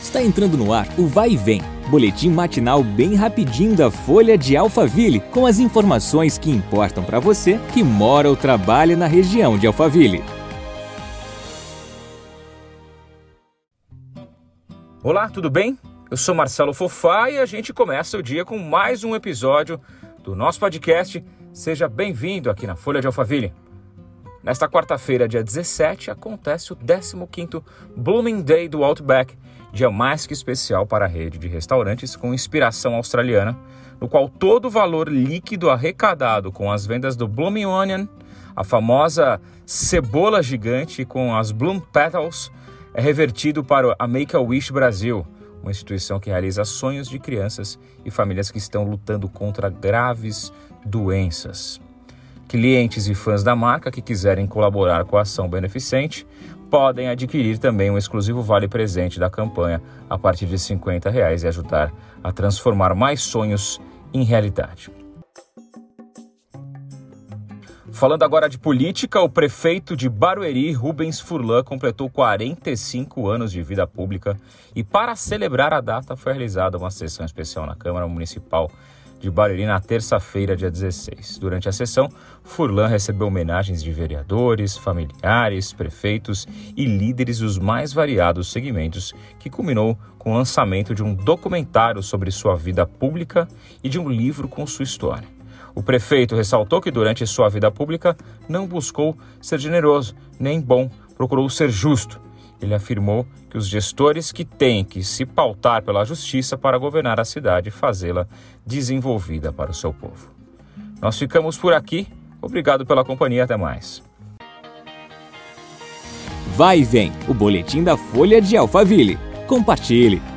Está entrando no ar o Vai e Vem, boletim matinal bem rapidinho da Folha de Alphaville, com as informações que importam para você que mora ou trabalha na região de Alphaville. Olá, tudo bem? Eu sou Marcelo Fofá e a gente começa o dia com mais um episódio do nosso podcast. Seja bem-vindo aqui na Folha de Alphaville. Nesta quarta-feira, dia 17, acontece o 15º Blooming Day do Outback, dia mais que especial para a rede de restaurantes com inspiração australiana, no qual todo o valor líquido arrecadado com as vendas do Blooming Onion, a famosa cebola gigante com as Bloom Petals, é revertido para a Make-A-Wish Brasil, uma instituição que realiza sonhos de crianças e famílias que estão lutando contra graves doenças. Clientes e fãs da marca que quiserem colaborar com a ação beneficente podem adquirir também um exclusivo vale presente da campanha a partir de 50 reais e ajudar a transformar mais sonhos em realidade. Falando agora de política, o prefeito de Barueri, Rubens Furlan, completou 45 anos de vida pública e, para celebrar a data, foi realizada uma sessão especial na Câmara Municipal de Barueri na terça-feira, dia 16. Durante a sessão, Furlan recebeu homenagens de vereadores, familiares, prefeitos e líderes dos mais variados segmentos, que culminou com o lançamento de um documentário sobre sua vida pública e de um livro com sua história. O prefeito ressaltou que durante sua vida pública não buscou ser generoso nem bom, procurou ser justo ele afirmou que os gestores que têm que se pautar pela justiça para governar a cidade e fazê-la desenvolvida para o seu povo. Nós ficamos por aqui. Obrigado pela companhia. Até mais. Vai e vem o boletim da Folha de Alphaville. Compartilhe.